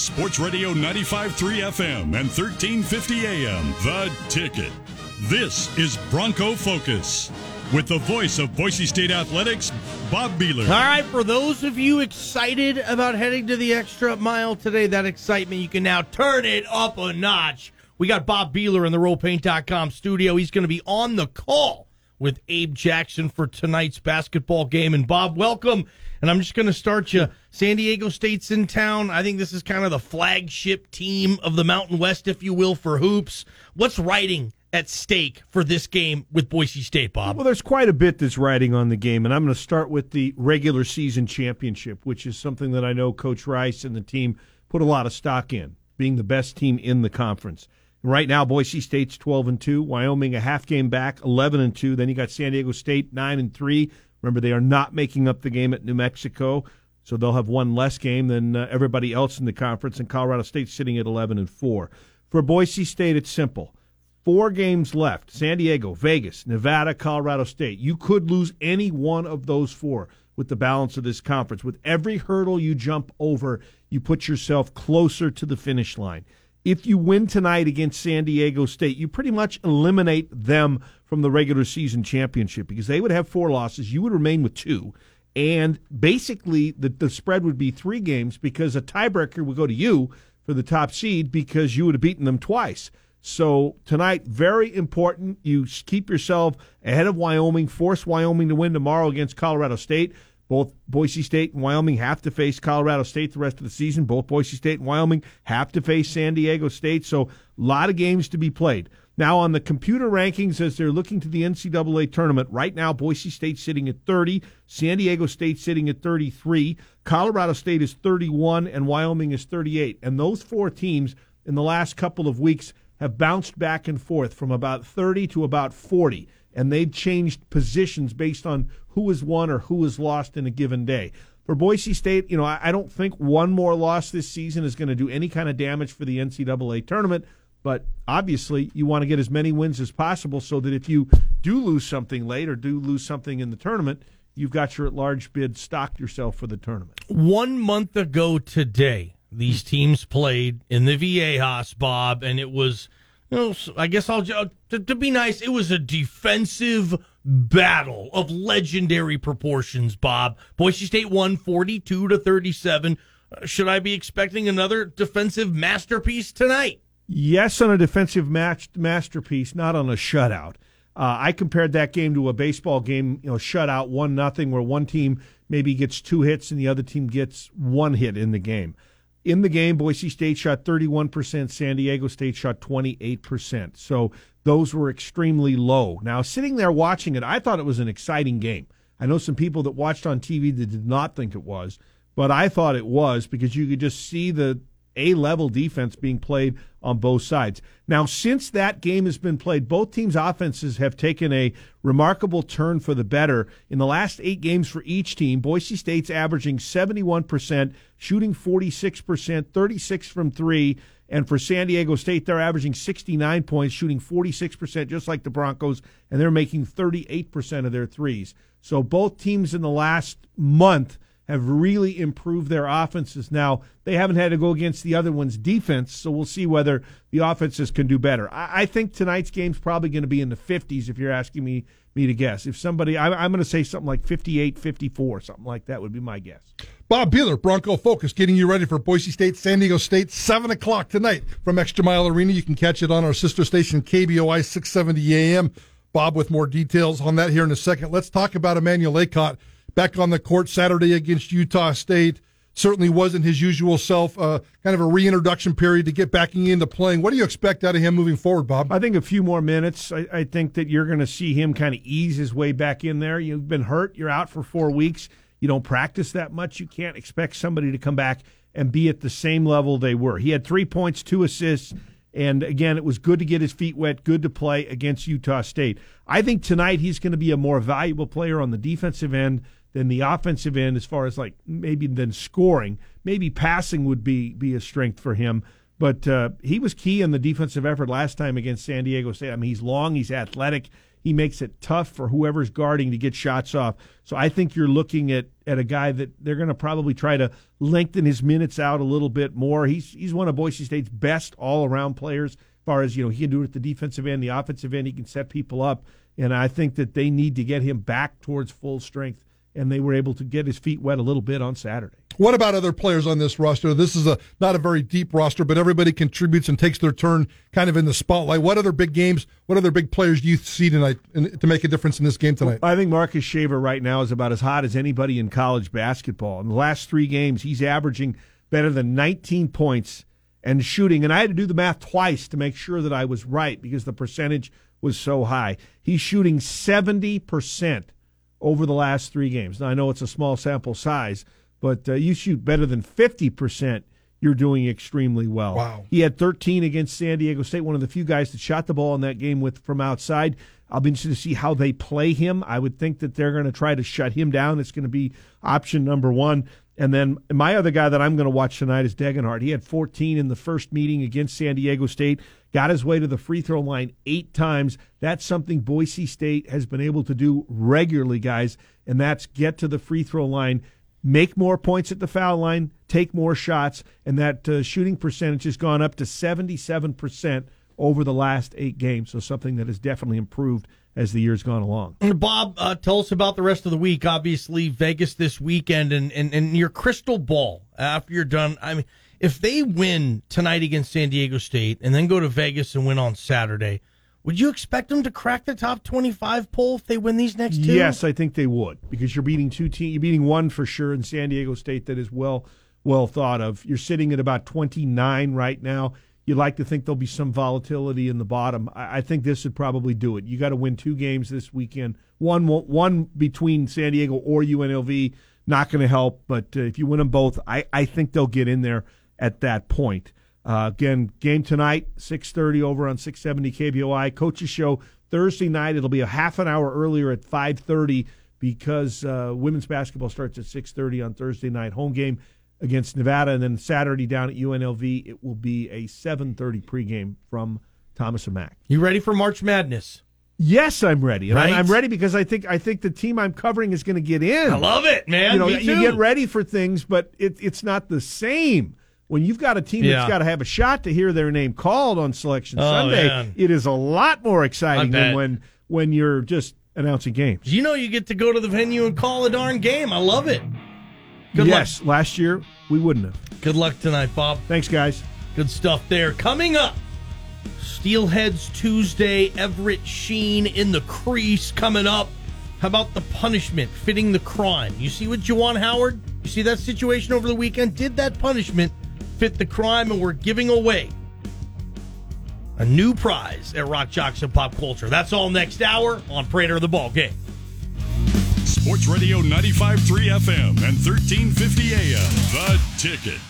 Sports Radio 95.3 FM and 1350 AM. The Ticket. This is Bronco Focus with the voice of Boise State Athletics, Bob Behler. All right, for those of you excited about heading to the extra mile today, that excitement, you can now turn it up a notch. We got Bob Behler in the RollPaint.com studio. He's going to be on the call with Abe Jackson for tonight's basketball game. And Bob, welcome. And I'm just going to start you. San Diego State's in town. I think this is kind of the flagship team of the Mountain West, if you will, for hoops. What's riding at stake for this game with Boise State, Bob? Well, there's quite a bit that's riding on the game, and I'm going to start with the regular season championship, which is something that I know Coach Rice and the team put a lot of stock in, being the best team in the conference. Right now, Boise State's 12 and 2, Wyoming a half game back, 11 and 2. Then you got San Diego State 9 and 3. Remember, they are not making up the game at New Mexico, so they'll have one less game than uh, everybody else in the conference. And Colorado State sitting at 11 and 4. For Boise State, it's simple. Four games left San Diego, Vegas, Nevada, Colorado State. You could lose any one of those four with the balance of this conference. With every hurdle you jump over, you put yourself closer to the finish line. If you win tonight against San Diego State, you pretty much eliminate them from the regular season championship because they would have four losses. You would remain with two. And basically, the, the spread would be three games because a tiebreaker would go to you for the top seed because you would have beaten them twice. So tonight, very important. You keep yourself ahead of Wyoming, force Wyoming to win tomorrow against Colorado State. Both Boise State and Wyoming have to face Colorado State the rest of the season. Both Boise State and Wyoming have to face San Diego State. So a lot of games to be played. Now, on the computer rankings, as they're looking to the NCAA tournament, right now, Boise State sitting at 30, San Diego State sitting at 33, Colorado State is 31, and Wyoming is 38. And those four teams in the last couple of weeks have bounced back and forth from about 30 to about 40, and they've changed positions based on who has won or who has lost in a given day. For Boise State, you know, I don't think one more loss this season is going to do any kind of damage for the NCAA tournament. But obviously, you want to get as many wins as possible so that if you do lose something late or do lose something in the tournament, you've got your at large bid stocked yourself for the tournament. One month ago today, these teams played in the Viejas, Bob, and it was, you know, I guess I'll to, to be nice. It was a defensive battle of legendary proportions. Bob, Boise State won forty-two to thirty-seven. Uh, should I be expecting another defensive masterpiece tonight? Yes, on a defensive match masterpiece, not on a shutout. Uh, I compared that game to a baseball game, you know, shutout one nothing, where one team maybe gets two hits and the other team gets one hit in the game. In the game, Boise State shot 31%, San Diego State shot 28%. So those were extremely low. Now, sitting there watching it, I thought it was an exciting game. I know some people that watched on TV that did not think it was, but I thought it was because you could just see the a level defense being played on both sides. Now, since that game has been played, both teams' offenses have taken a remarkable turn for the better. In the last eight games for each team, Boise State's averaging 71%, shooting 46%, 36 from three. And for San Diego State, they're averaging 69 points, shooting 46%, just like the Broncos, and they're making 38% of their threes. So both teams in the last month have really improved their offenses. Now, they haven't had to go against the other one's defense, so we'll see whether the offenses can do better. I, I think tonight's game's probably going to be in the 50s if you're asking me me to guess. If somebody, I, I'm going to say something like 58, 54, something like that would be my guess. Bob Behler, Bronco Focus, getting you ready for Boise State, San Diego State, 7 o'clock tonight from ExtraMile Arena. You can catch it on our sister station, KBOI 670 AM. Bob with more details on that here in a second. Let's talk about Emmanuel Akot back on the court Saturday against Utah State. Certainly wasn't his usual self. Uh, kind of a reintroduction period to get backing into playing. What do you expect out of him moving forward, Bob? I think a few more minutes. I, I think that you're going to see him kind of ease his way back in there. You've been hurt. You're out for four weeks. You don't practice that much. You can't expect somebody to come back and be at the same level they were. He had three points, two assists. And again, it was good to get his feet wet, good to play against Utah State. I think tonight he's going to be a more valuable player on the defensive end than the offensive end as far as like maybe than scoring. Maybe passing would be be a strength for him. But uh, he was key in the defensive effort last time against San Diego State. I mean, he's long, he's athletic, he makes it tough for whoever's guarding to get shots off. So I think you're looking at at a guy that they're going to probably try to lengthen his minutes out a little bit more. He's he's one of Boise State's best all around players. As far as you know, he can do it at the defensive end, the offensive end. He can set people up, and I think that they need to get him back towards full strength. And they were able to get his feet wet a little bit on Saturday. What about other players on this roster? This is a not a very deep roster, but everybody contributes and takes their turn kind of in the spotlight. What other big games, what other big players do you see tonight in, to make a difference in this game tonight? I think Marcus Shaver right now is about as hot as anybody in college basketball. In the last three games, he's averaging better than 19 points and shooting. And I had to do the math twice to make sure that I was right because the percentage was so high. He's shooting 70% over the last three games. Now, I know it's a small sample size but uh, you shoot better than 50%, you're doing extremely well. Wow. He had 13 against San Diego State, one of the few guys that shot the ball in that game with from outside. I'll be interested to see how they play him. I would think that they're going to try to shut him down. It's going to be option number one. And then my other guy that I'm going to watch tonight is Degenhart. He had 14 in the first meeting against San Diego State, got his way to the free throw line eight times. That's something Boise State has been able to do regularly, guys, and that's get to the free throw line make more points at the foul line, take more shots, and that uh, shooting percentage has gone up to 77% over the last eight games. So something that has definitely improved as the year's gone along. Bob, uh, tell us about the rest of the week. Obviously, Vegas this weekend and, and, and your crystal ball after you're done. I mean, if they win tonight against San Diego State and then go to Vegas and win on Saturday, would you expect them to crack the top 25 poll if they win these next two? Yes, I think they would because you're beating two teams. You're beating one for sure in San Diego State that is well well thought of. You're sitting at about 29 right now. You'd like to think there'll be some volatility in the bottom. I, I think this would probably do it. You got to win two games this weekend. One one between San Diego or UNLV not going to help, but uh, if you win them both, I, I think they'll get in there at that point. Uh, again, game tonight, 6.30 over on 670 KBOI. Coaches show Thursday night. It'll be a half an hour earlier at 5.30 because uh, women's basketball starts at 6.30 on Thursday night. Home game against Nevada. And then Saturday down at UNLV, it will be a 7.30 pregame from Thomas and Mack. You ready for March Madness? Yes, I'm ready. And right? I'm, ready because I think I think the team I'm covering is going to get in. I love it, man. You know, you get ready for things, but it, it's not the same when you've got a team Yeah. that's got to have a shot to hear their name called on Selection Oh, Sunday, man. it is a lot more exciting than when when you're just announcing games. You know, you get to go to the venue and call a darn game. I love it. Good yes, last year we wouldn't have. Good luck tonight, Bob. Thanks, guys. Good stuff there. Coming up, Steelheads Tuesday, Everett Sheen in the crease coming up. How about the punishment fitting the crime? You see what Juwan Howard? You see that situation over the weekend? Did that punishment fit the crime? And we're giving away a new prize at Rock Jocks and Pop Culture. That's all next hour on Prater of the Ball Game. Sports Radio 95.3 FM and 1350 AM. The Ticket.